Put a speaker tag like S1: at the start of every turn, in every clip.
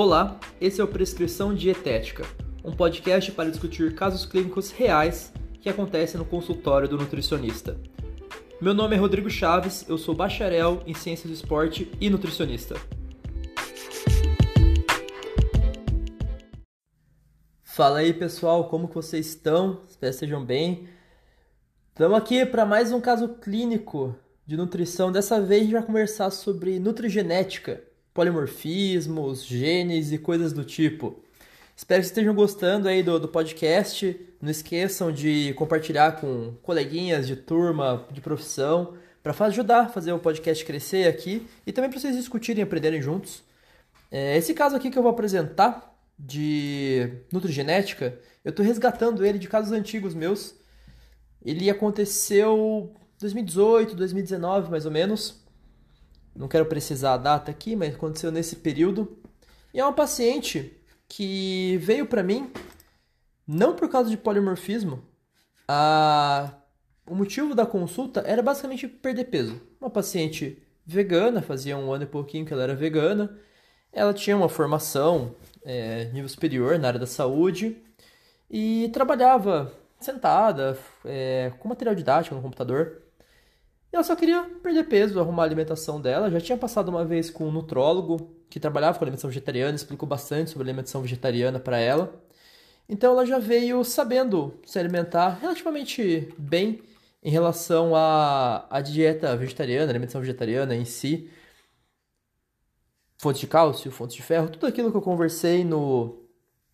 S1: Olá, esse é o Prescrição Dietética, um podcast para discutir casos clínicos reais que acontecem no consultório do nutricionista. Meu nome é Rodrigo Chaves, eu sou bacharel em Ciências do Esporte e nutricionista. Fala aí pessoal, como que vocês estão? Espero que estejam bem. Estamos aqui para mais um caso clínico de nutrição. Dessa vez a gente vai conversar sobre nutrigenética, polimorfismos, genes e coisas do tipo. Espero que estejam gostando aí do, do podcast. Não esqueçam de compartilhar com coleguinhas de turma, de profissão, para ajudar a fazer o podcast crescer aqui e também para vocês discutirem e aprenderem juntos. É, esse caso aqui que eu vou apresentar de nutrigenética, eu estou resgatando ele de casos antigos meus. Ele aconteceu 2018, 2019, mais ou menos. Não quero precisar a data aqui, mas aconteceu nesse período. E é uma paciente que veio para mim não por causa de polimorfismo. A... O motivo da consulta era basicamente perder peso. Uma paciente vegana, fazia um ano e pouquinho que ela era vegana. Ela tinha uma formação é, nível superior na área da saúde e trabalhava sentada, é, com material didático no computador. E ela só queria perder peso, arrumar a alimentação dela. Já tinha passado uma vez com um nutrólogo que trabalhava com alimentação vegetariana, explicou bastante sobre alimentação vegetariana para ela. Então ela já veio sabendo se alimentar relativamente bem em relação à, à dieta vegetariana, alimentação vegetariana em si. Fontes de cálcio, fontes de ferro, tudo aquilo que eu conversei no,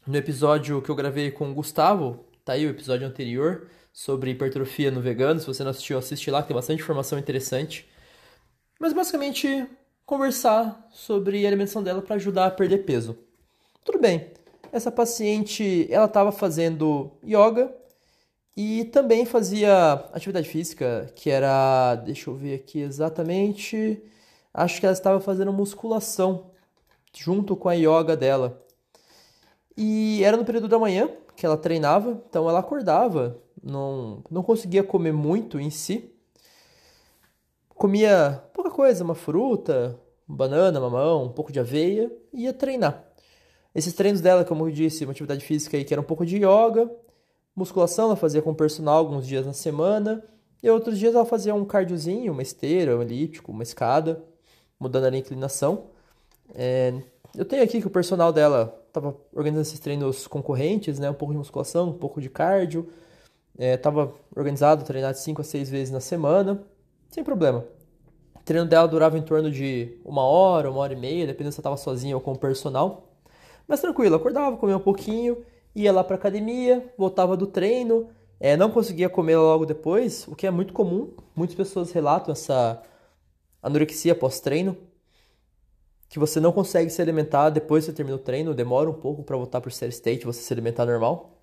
S1: no episódio que eu gravei com o Gustavo, tá aí o episódio anterior sobre hipertrofia no vegano. Se você não assistiu, assiste lá, que tem bastante informação interessante. Mas basicamente conversar sobre a alimentação dela para ajudar a perder peso. Tudo bem. Essa paciente, ela estava fazendo yoga e também fazia atividade física, que era, deixa eu ver aqui exatamente, acho que ela estava fazendo musculação junto com a yoga dela. E era no período da manhã que ela treinava, então ela acordava não, não conseguia comer muito em si. Comia pouca coisa, uma fruta, banana, mamão, um pouco de aveia e ia treinar. Esses treinos dela, como eu disse, uma atividade física aí que era um pouco de yoga, musculação ela fazia com o personal alguns dias na semana, e outros dias ela fazia um cardiozinho, uma esteira, um elíptico, uma escada, mudando a inclinação. É, eu tenho aqui que o personal dela estava organizando esses treinos concorrentes, né? Um pouco de musculação, um pouco de cardio, Estava é, organizado, treinar de 5 a 6 vezes na semana, sem problema. O treino dela durava em torno de uma hora, uma hora e meia, dependendo se eu estava sozinha ou com o personal. Mas tranquilo, acordava, comia um pouquinho, ia lá para academia, voltava do treino, é, não conseguia comer logo depois, o que é muito comum. Muitas pessoas relatam essa anorexia pós-treino, que você não consegue se alimentar depois que você termina o treino, demora um pouco para voltar para o steady state, você se alimentar normal.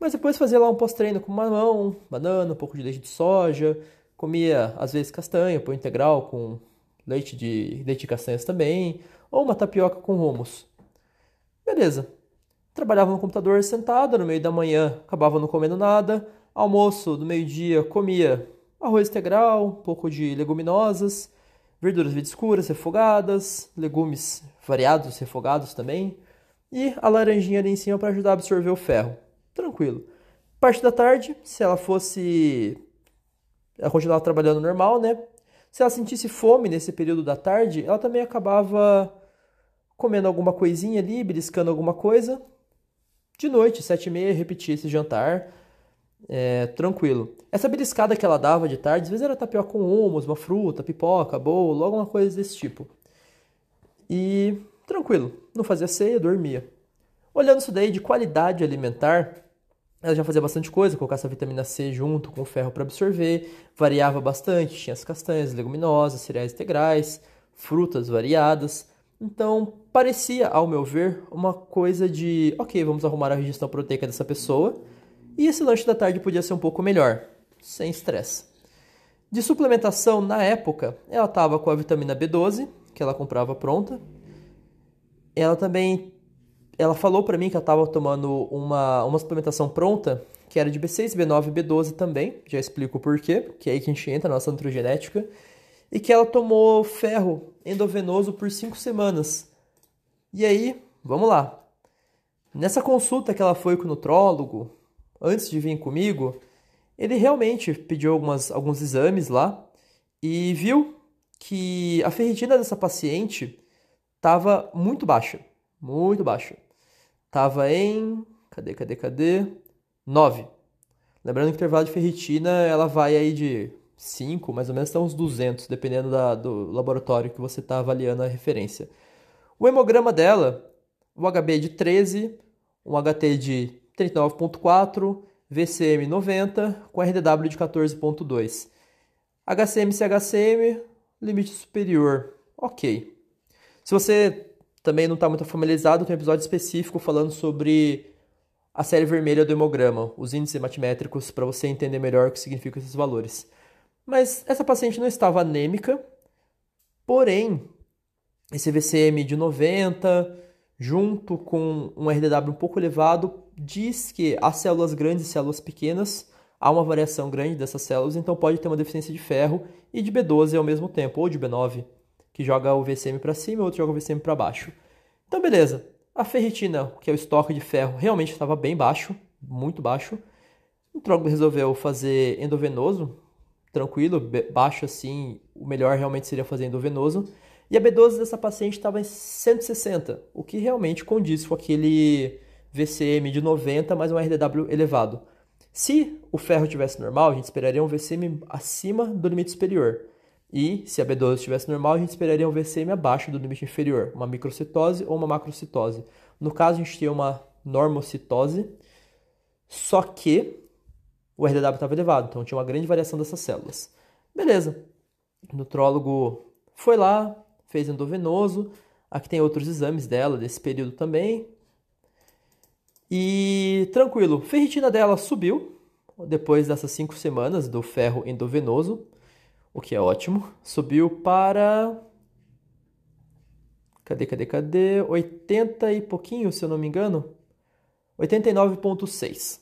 S1: Mas depois fazia lá um pós-treino com mamão, banana, um pouco de leite de soja, comia às vezes castanha, pão integral com leite de, leite de castanhas também, ou uma tapioca com hummus. Beleza. Trabalhava no computador sentada, no meio da manhã acabava não comendo nada, almoço do meio-dia comia arroz integral, um pouco de leguminosas, verduras vida escuras refogadas, legumes variados refogados também, e a laranjinha ali em cima para ajudar a absorver o ferro tranquilo. Parte da tarde, se ela fosse. Ela continuava trabalhando normal, né? Se ela sentisse fome nesse período da tarde, ela também acabava comendo alguma coisinha ali, beliscando alguma coisa. De noite, sete e meia, repetia esse jantar. É, tranquilo. Essa beliscada que ela dava de tarde, às vezes era tapioca com humus, uma fruta, pipoca, bolo, alguma coisa desse tipo. E tranquilo, não fazia ceia, dormia. Olhando isso daí de qualidade alimentar, ela já fazia bastante coisa, colocar essa vitamina C junto com o ferro para absorver, variava bastante, tinha as castanhas, leguminosas, cereais integrais, frutas variadas. Então, parecia, ao meu ver, uma coisa de, ok, vamos arrumar a digestão proteica dessa pessoa, e esse lanche da tarde podia ser um pouco melhor, sem estresse. De suplementação, na época, ela estava com a vitamina B12, que ela comprava pronta. Ela também ela falou para mim que ela estava tomando uma, uma suplementação pronta, que era de B6, B9 e B12 também, já explico o porquê, que é aí que a gente entra na nossa nutrogenética, e que ela tomou ferro endovenoso por 5 semanas. E aí, vamos lá. Nessa consulta que ela foi com o nutrólogo, antes de vir comigo, ele realmente pediu algumas, alguns exames lá e viu que a ferritina dessa paciente estava muito baixa, muito baixa. Estava em, cadê, cadê, cadê? 9. Lembrando que o intervalo de ferritina ela vai aí de 5, mais ou menos, até uns 200, dependendo da, do laboratório que você está avaliando a referência. O hemograma dela, o HB de 13, um HT de 39.4, VCM 90, com RDW de 14.2. HCM CHCM, limite superior. Ok. Se você também não está muito familiarizado, tem um episódio específico falando sobre a série vermelha do hemograma, os índices hematimétricos, para você entender melhor o que significam esses valores. Mas essa paciente não estava anêmica, porém, esse VCM de 90, junto com um RDW um pouco elevado, diz que as células grandes e células pequenas há uma variação grande dessas células, então pode ter uma deficiência de ferro e de B12 ao mesmo tempo, ou de B9, que joga o VCM para cima e outro joga o VCM para baixo. Então, beleza. A ferritina, que é o estoque de ferro, realmente estava bem baixo, muito baixo. O trólogo resolveu fazer endovenoso, tranquilo, baixo assim, o melhor realmente seria fazer endovenoso. E a B12 dessa paciente estava em 160, o que realmente condiz com aquele VCM de 90 mais um RDW elevado. Se o ferro tivesse normal, a gente esperaria um VCM acima do limite superior. E se a B12 estivesse normal, a gente esperaria um VCM abaixo do limite inferior, uma microcitose ou uma macrocitose. No caso, a gente tinha uma normocitose, só que o RDW estava elevado, então tinha uma grande variação dessas células. Beleza. O nutrólogo foi lá, fez endovenoso. Aqui tem outros exames dela desse período também. E tranquilo, ferritina dela subiu depois dessas cinco semanas do ferro endovenoso o que é ótimo. Subiu para. Cadê, cadê, cadê? 80 e pouquinho, se eu não me engano. 89,6.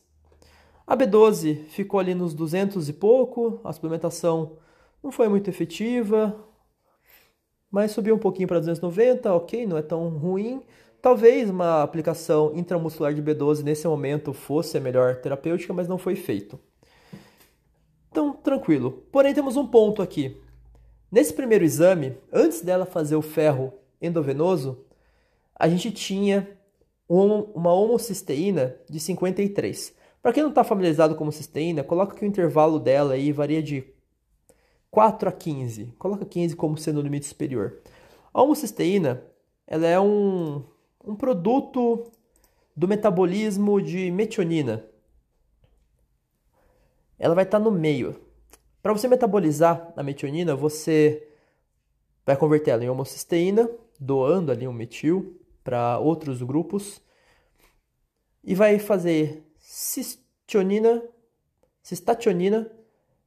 S1: A B12 ficou ali nos 200 e pouco, a suplementação não foi muito efetiva, mas subiu um pouquinho para 290, ok, não é tão ruim. Talvez uma aplicação intramuscular de B12 nesse momento fosse a melhor terapêutica, mas não foi feito. Então, tranquilo. Porém, temos um ponto aqui. Nesse primeiro exame, antes dela fazer o ferro endovenoso, a gente tinha uma homocisteína de 53. Para quem não está familiarizado com homocisteína, coloca que o intervalo dela aí varia de 4 a 15. Coloca 15 como sendo o limite superior. A homocisteína ela é um, um produto do metabolismo de metionina ela vai estar no meio. Para você metabolizar a metionina, você vai converter ela em homocisteína, doando ali um metil para outros grupos e vai fazer cistionina, cistationina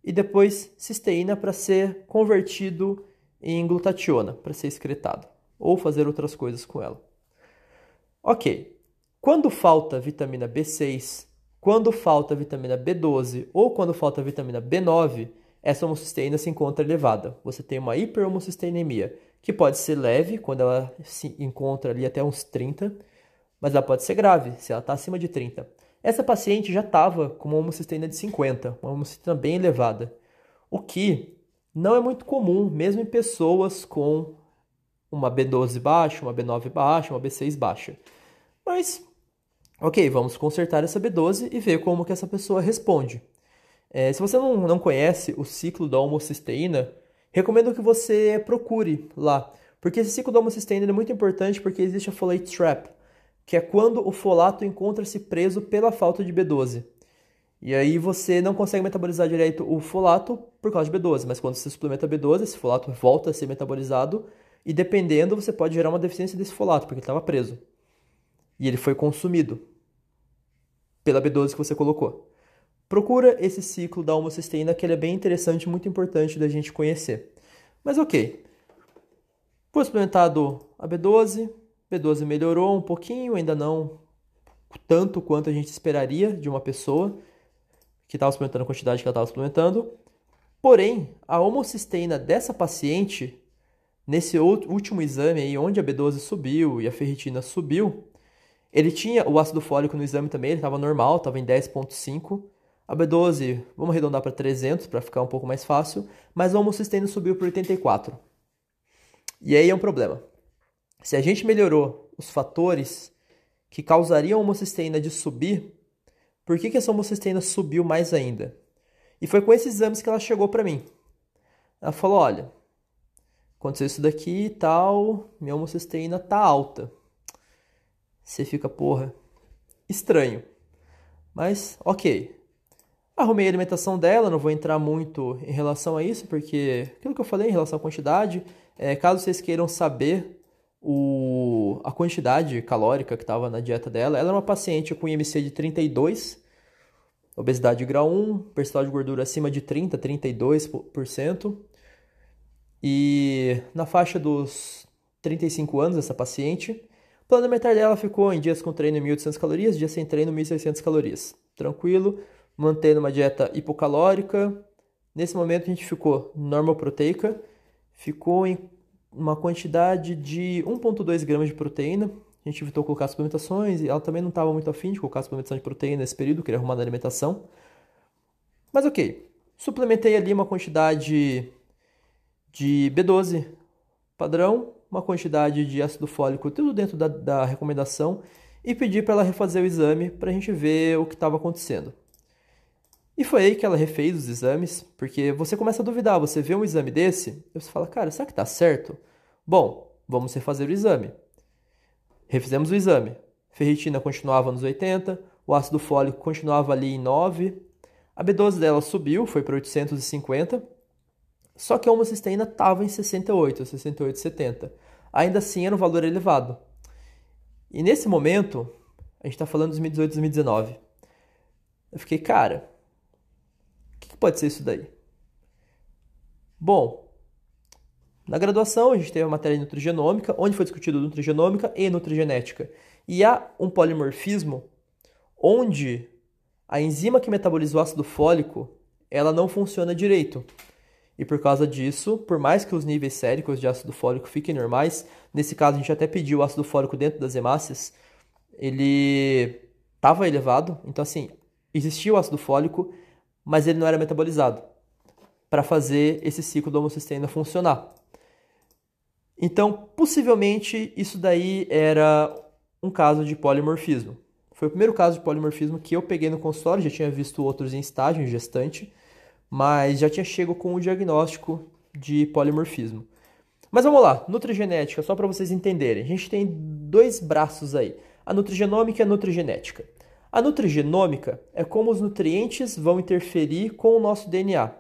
S1: e depois cisteína para ser convertido em glutationa, para ser excretado ou fazer outras coisas com ela. Ok. Quando falta vitamina B6 quando falta vitamina B12 ou quando falta vitamina B9, essa homocisteína se encontra elevada. Você tem uma hiperhomocisteinemia, que pode ser leve, quando ela se encontra ali até uns 30, mas ela pode ser grave, se ela está acima de 30. Essa paciente já estava com uma homocisteína de 50, uma homocisteína bem elevada, o que não é muito comum, mesmo em pessoas com uma B12 baixa, uma B9 baixa, uma B6 baixa. Mas Ok, vamos consertar essa B12 e ver como que essa pessoa responde. É, se você não, não conhece o ciclo da homocisteína, recomendo que você procure lá. Porque esse ciclo da homocisteína é muito importante porque existe a folate trap, que é quando o folato encontra-se preso pela falta de B12. E aí você não consegue metabolizar direito o folato por causa de B12, mas quando você suplementa B12, esse folato volta a ser metabolizado e dependendo você pode gerar uma deficiência desse folato, porque ele estava preso. E ele foi consumido pela B12 que você colocou. Procura esse ciclo da homocisteína que ele é bem interessante, muito importante da gente conhecer. Mas ok. Foi suplementado a B12, B12 melhorou um pouquinho, ainda não tanto quanto a gente esperaria de uma pessoa que estava suplementando a quantidade que ela estava suplementando. Porém, a homocisteína dessa paciente nesse último exame aí, onde a B12 subiu e a ferritina subiu, ele tinha o ácido fólico no exame também, ele estava normal, estava em 10,5. A B12, vamos arredondar para 300 para ficar um pouco mais fácil, mas a homocisteína subiu para 84. E aí é um problema. Se a gente melhorou os fatores que causariam a homocisteína de subir, por que, que essa homocisteína subiu mais ainda? E foi com esses exames que ela chegou para mim. Ela falou: olha, aconteceu isso daqui e tal, minha homocisteína tá alta. Você fica, porra, estranho. Mas, ok. Arrumei a alimentação dela, não vou entrar muito em relação a isso, porque aquilo que eu falei em relação à quantidade, é, caso vocês queiram saber o, a quantidade calórica que estava na dieta dela, ela era uma paciente com IMC de 32, obesidade grau 1, percentual de gordura acima de 30, 32%, e na faixa dos 35 anos, essa paciente, o plano alimentar dela ficou em dias com treino 1.800 calorias, dias sem treino 1.600 calorias. Tranquilo, mantendo uma dieta hipocalórica. Nesse momento a gente ficou normal proteica, ficou em uma quantidade de 1,2 gramas de proteína. A gente evitou colocar suplementações e ela também não estava muito afim de colocar suplementação de proteína nesse período, queria arrumar na alimentação. Mas ok, suplementei ali uma quantidade de B12 padrão, uma quantidade de ácido fólico, tudo dentro da, da recomendação, e pedi para ela refazer o exame para a gente ver o que estava acontecendo. E foi aí que ela refez os exames, porque você começa a duvidar, você vê um exame desse, e você fala, cara, será que está certo? Bom, vamos refazer o exame. Refizemos o exame. Ferritina continuava nos 80, o ácido fólico continuava ali em 9, a B12 dela subiu, foi para 850, só que a homocisteína estava em 68, 68, 70. Ainda assim era um valor elevado. E nesse momento, a gente está falando de 2018, 2019. Eu fiquei, cara, o que, que pode ser isso daí? Bom, na graduação a gente teve a matéria de nutrigenômica, onde foi discutido nutrigenômica e nutrigenética. E há um polimorfismo onde a enzima que metaboliza o ácido fólico, ela não funciona direito. E por causa disso, por mais que os níveis séricos de ácido fólico fiquem normais, nesse caso a gente até pediu o ácido fólico dentro das hemácias, ele estava elevado, então assim, existia o ácido fólico, mas ele não era metabolizado para fazer esse ciclo da homocisteína funcionar. Então, possivelmente, isso daí era um caso de polimorfismo. Foi o primeiro caso de polimorfismo que eu peguei no consultório, já tinha visto outros em estágio, em gestante, mas já tinha chego com o diagnóstico de polimorfismo. Mas vamos lá, nutrigenética, só para vocês entenderem. A gente tem dois braços aí, a nutrigenômica e a nutrigenética. A nutrigenômica é como os nutrientes vão interferir com o nosso DNA.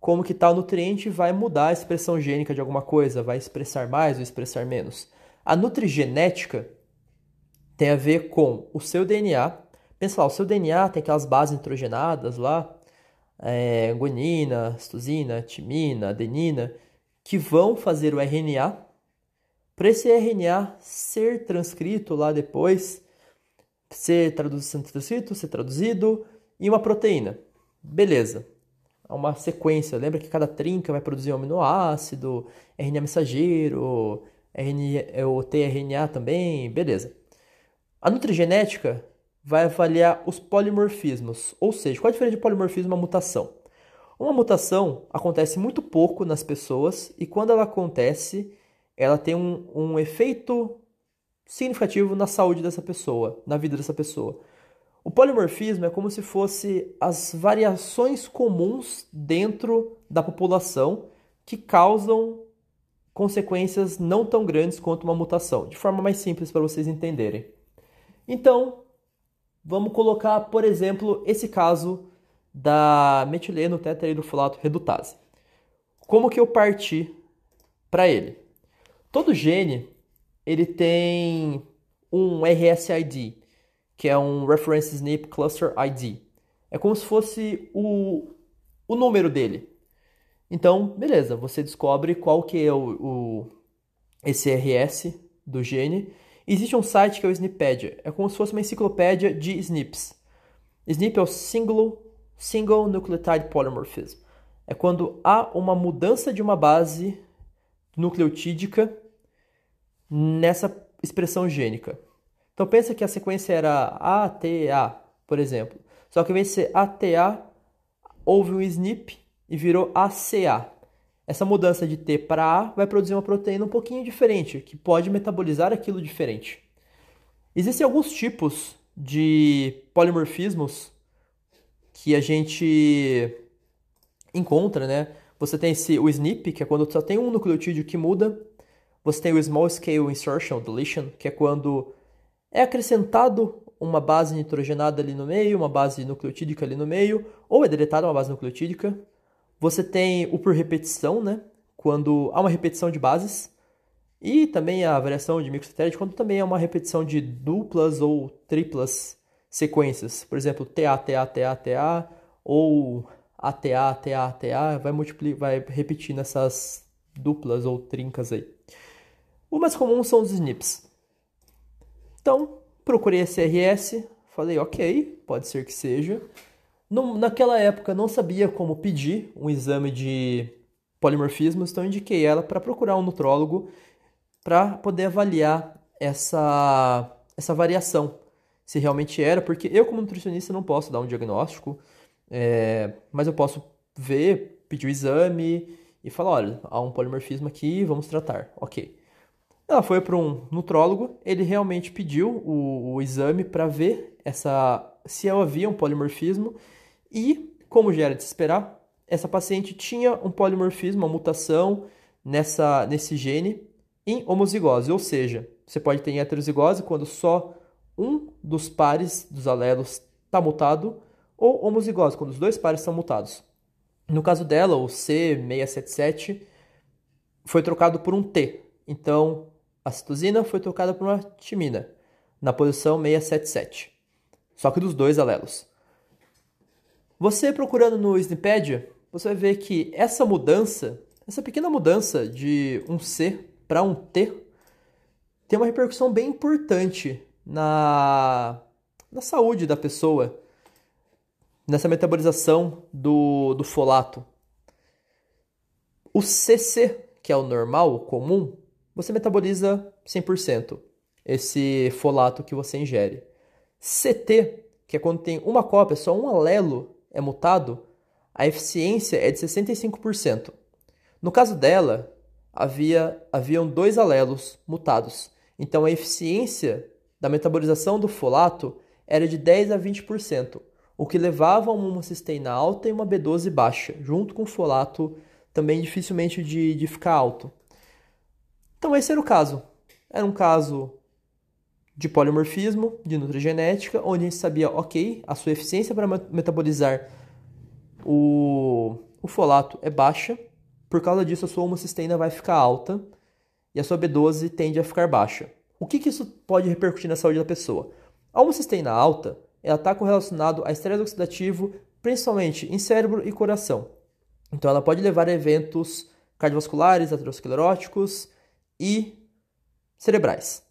S1: Como que tal nutriente vai mudar a expressão gênica de alguma coisa, vai expressar mais ou expressar menos. A nutrigenética tem a ver com o seu DNA. Pensa lá, o seu DNA tem aquelas bases nitrogenadas lá, é, guanina, citosina, timina, adenina, que vão fazer o RNA. Para esse RNA ser transcrito lá depois, ser traduzido, ser traduzido em uma proteína. Beleza. É uma sequência. Lembra que cada trinca vai produzir um aminoácido, RNA mensageiro, RNA, o tRNA também, beleza. A nutrigenética vai avaliar os polimorfismos, ou seja, qual a diferença de polimorfismo e uma mutação? Uma mutação acontece muito pouco nas pessoas e quando ela acontece, ela tem um, um efeito significativo na saúde dessa pessoa, na vida dessa pessoa. O polimorfismo é como se fosse as variações comuns dentro da população que causam consequências não tão grandes quanto uma mutação, de forma mais simples para vocês entenderem. Então, Vamos colocar, por exemplo, esse caso da metileno tetrahidrofolato redutase. Como que eu parti para ele? Todo gene ele tem um RSID, que é um Reference SNP Cluster ID. É como se fosse o, o número dele. Então, beleza, você descobre qual que é o, o esse RS do gene Existe um site que é o Snipedia. É como se fosse uma enciclopédia de SNPs. SNP é o Single, single Nucleotide Polymorphism. É quando há uma mudança de uma base nucleotídica nessa expressão gênica. Então pensa que a sequência era ATA, por exemplo. Só que ao invés de ser ATA, houve um SNP e virou ACA. Essa mudança de T para A vai produzir uma proteína um pouquinho diferente, que pode metabolizar aquilo diferente. Existem alguns tipos de polimorfismos que a gente encontra, né? Você tem esse, o SNP, que é quando só tem um nucleotídeo que muda. Você tem o Small Scale Insertion Deletion, que é quando é acrescentado uma base nitrogenada ali no meio, uma base nucleotídica ali no meio, ou é deletada uma base nucleotídica. Você tem o por repetição, né? Quando há uma repetição de bases. E também a variação de microsatélite, quando também há uma repetição de duplas ou triplas sequências. Por exemplo, TA, TA, TA, TA, ou ATA, ATA, ATA, vai, multiplicar, vai repetir nessas duplas ou trincas aí. O mais comum são os SNPs. Então, procurei a CRS, falei, ok, pode ser que seja. No, naquela época não sabia como pedir um exame de polimorfismos, então indiquei ela para procurar um nutrólogo para poder avaliar essa, essa variação, se realmente era, porque eu como nutricionista não posso dar um diagnóstico, é, mas eu posso ver, pedir o exame e falar, olha, há um polimorfismo aqui, vamos tratar, ok. Ela foi para um nutrólogo, ele realmente pediu o, o exame para ver essa se havia um polimorfismo e, como já era de se esperar, essa paciente tinha um polimorfismo, uma mutação nessa, nesse gene em homozigose, ou seja, você pode ter heterozigose quando só um dos pares dos alelos está mutado, ou homozigose, quando os dois pares são mutados. No caso dela, o C677 foi trocado por um T. Então, a citosina foi trocada por uma timina, na posição 677, só que dos dois alelos. Você procurando no Snipedia, você vai ver que essa mudança, essa pequena mudança de um C para um T, tem uma repercussão bem importante na, na saúde da pessoa, nessa metabolização do, do folato. O CC, que é o normal, o comum, você metaboliza 100% esse folato que você ingere. CT, que é quando tem uma cópia, só um alelo é mutado, a eficiência é de 65%. No caso dela, havia haviam dois alelos mutados. Então a eficiência da metabolização do folato era de 10 a 20%, o que levava a uma homocisteína alta e uma B12 baixa, junto com o folato também dificilmente de, de ficar alto. Então esse era o caso. Era um caso de polimorfismo, de nutrigenética, onde a gente sabia, ok, a sua eficiência para metabolizar o, o folato é baixa, por causa disso a sua homocisteína vai ficar alta e a sua B12 tende a ficar baixa. O que, que isso pode repercutir na saúde da pessoa? A homocisteína alta ela está correlacionada a estresse oxidativo, principalmente em cérebro e coração. Então ela pode levar a eventos cardiovasculares, ateroscleróticos, e cerebrais.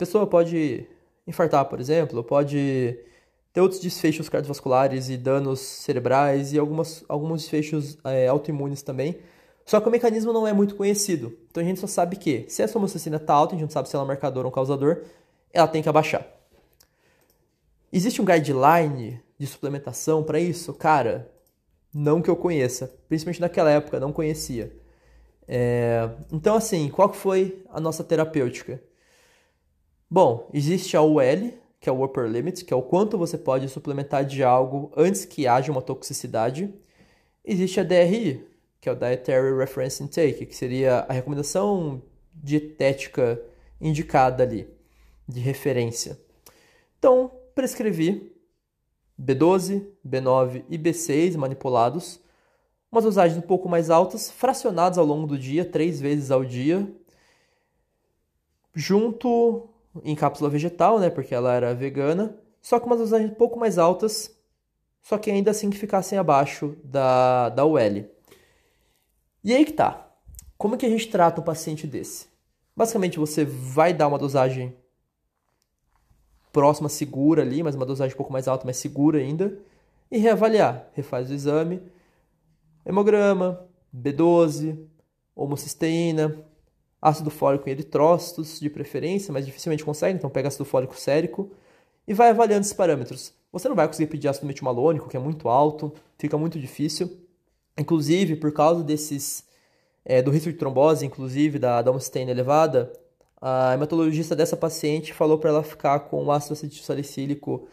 S1: A pessoa pode infartar, por exemplo, pode ter outros desfechos cardiovasculares e danos cerebrais e algumas, alguns desfechos é, autoimunes também. Só que o mecanismo não é muito conhecido. Então a gente só sabe que se essa homocicina está alta, a gente não sabe se ela é um marcador ou um causador, ela tem que abaixar. Existe um guideline de suplementação para isso? Cara, não que eu conheça. Principalmente naquela época, não conhecia. É, então, assim, qual foi a nossa terapêutica? Bom, existe a UL, que é o upper limit, que é o quanto você pode suplementar de algo antes que haja uma toxicidade. Existe a DRI, que é o Dietary Reference Intake, que seria a recomendação dietética indicada ali, de referência. Então, prescrevi B12, B9 e B6 manipulados umas dosagens um pouco mais altas, fracionadas ao longo do dia, três vezes ao dia, junto em cápsula vegetal, né, porque ela era vegana, só com umas dosagens um pouco mais altas, só que ainda assim que ficassem abaixo da, da UL. E aí que tá. Como que a gente trata um paciente desse? Basicamente, você vai dar uma dosagem próxima, segura ali, mas uma dosagem um pouco mais alta, mas segura ainda, e reavaliar. Refaz o exame, hemograma, B12, homocisteína, ácido fólico em eritrócitos, de preferência, mas dificilmente consegue, então pega ácido fólico sérico e vai avaliando esses parâmetros. Você não vai conseguir pedir ácido metilmalônico, que é muito alto, fica muito difícil. Inclusive, por causa desses é, do risco de trombose, inclusive da, da homocisteína elevada, a hematologista dessa paciente falou para ela ficar com ácido acetilsalicílico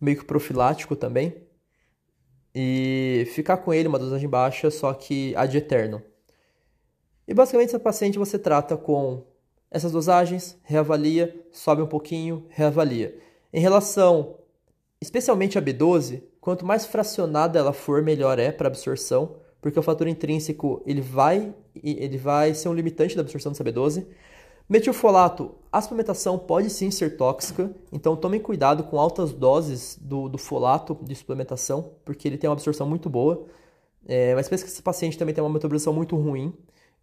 S1: meio que profilático também e ficar com ele uma dosagem baixa, só que ad eterno. E basicamente essa paciente você trata com essas dosagens, reavalia, sobe um pouquinho, reavalia. Em relação especialmente a B12, quanto mais fracionada ela for, melhor é para absorção, porque o fator intrínseco ele vai, ele vai ser um limitante da absorção dessa B12. Metilfolato, a suplementação pode sim ser tóxica, então tomem cuidado com altas doses do, do folato de suplementação, porque ele tem uma absorção muito boa. É, mas pensa que esse paciente também tem uma metabolização muito ruim.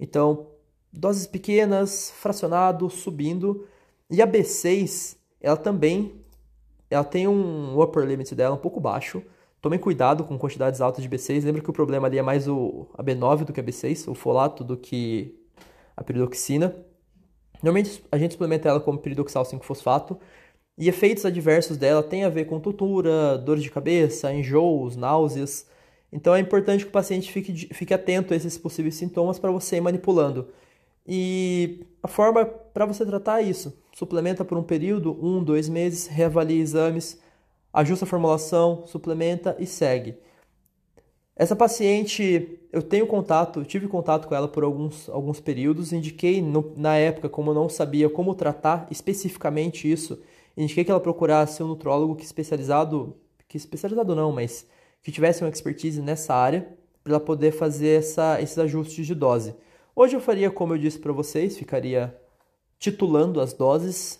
S1: Então, doses pequenas, fracionado, subindo. E a B6, ela também ela tem um upper limit dela um pouco baixo. Tomem cuidado com quantidades altas de B6. Lembra que o problema ali é mais o, a B9 do que a B6, o folato do que a piridoxina. Normalmente a gente suplementa ela como piridoxal 5-fosfato. E efeitos adversos dela têm a ver com tontura, dores de cabeça, enjoos, náuseas. Então é importante que o paciente fique, fique atento a esses possíveis sintomas para você ir manipulando. E a forma para você tratar é isso: suplementa por um período, um, dois meses, reavalia exames, ajusta a formulação, suplementa e segue. Essa paciente, eu tenho contato, tive contato com ela por alguns, alguns períodos, indiquei no, na época, como eu não sabia como tratar especificamente isso, indiquei que ela procurasse um nutrólogo que especializado, que especializado não, mas que tivesse uma expertise nessa área para poder fazer essa, esses ajustes de dose. Hoje eu faria como eu disse para vocês, ficaria titulando as doses.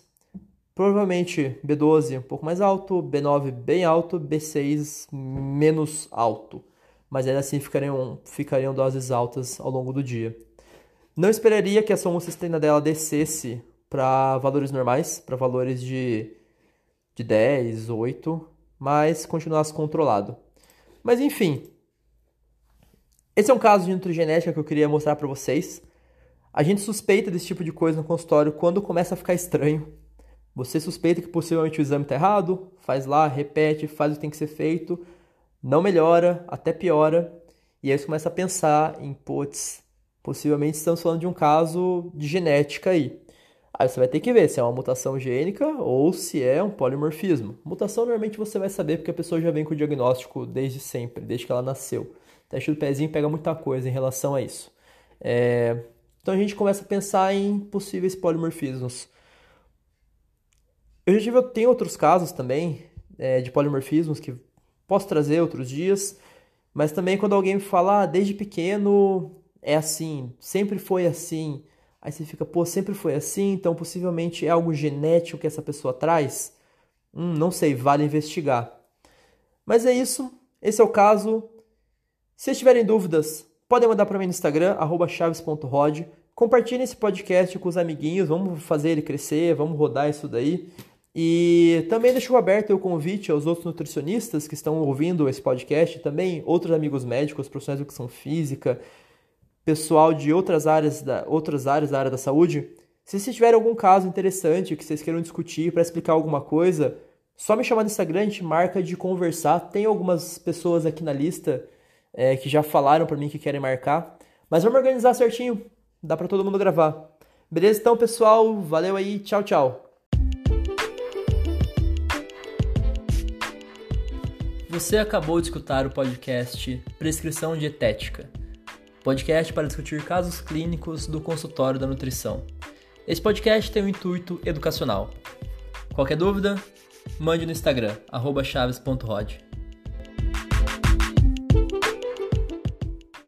S1: Provavelmente B12 um pouco mais alto, B9 bem alto, B6 menos alto. Mas ainda assim ficariam, ficariam doses altas ao longo do dia. Não esperaria que a somocistena dela descesse para valores normais, para valores de, de 10, 8, mas continuasse controlado. Mas enfim, esse é um caso de nutrigenética que eu queria mostrar para vocês. A gente suspeita desse tipo de coisa no consultório quando começa a ficar estranho. Você suspeita que possivelmente o exame está errado, faz lá, repete, faz o que tem que ser feito, não melhora, até piora, e aí você começa a pensar em, putz, possivelmente estamos falando de um caso de genética aí. Aí você vai ter que ver se é uma mutação gênica ou se é um polimorfismo. Mutação normalmente você vai saber porque a pessoa já vem com o diagnóstico desde sempre, desde que ela nasceu. O teste do pezinho pega muita coisa em relação a isso. É... Então a gente começa a pensar em possíveis polimorfismos. Eu já tive, tem outros casos também é, de polimorfismos que posso trazer outros dias, mas também quando alguém me fala, ah, desde pequeno é assim, sempre foi assim Aí você fica, pô, sempre foi assim, então possivelmente é algo genético que essa pessoa traz? Hum, não sei, vale investigar. Mas é isso, esse é o caso. Se tiverem dúvidas, podem mandar para mim no Instagram, chaves.rod. Compartilhem esse podcast com os amiguinhos, vamos fazer ele crescer, vamos rodar isso daí. E também deixo aberto o convite aos outros nutricionistas que estão ouvindo esse podcast, também outros amigos médicos, profissionais de educação física, pessoal de outras áreas da, outras áreas da área da saúde, se vocês tiverem algum caso interessante que vocês queiram discutir para explicar alguma coisa, só me chamar no Instagram, a gente marca de conversar. Tem algumas pessoas aqui na lista é, que já falaram para mim que querem marcar, mas vamos organizar certinho, dá para todo mundo gravar. Beleza? Então, pessoal, valeu aí, tchau, tchau. Você acabou de escutar o podcast Prescrição Dietética podcast para discutir casos clínicos do consultório da nutrição. Esse podcast tem um intuito educacional. Qualquer dúvida, mande no Instagram, chaves.rod.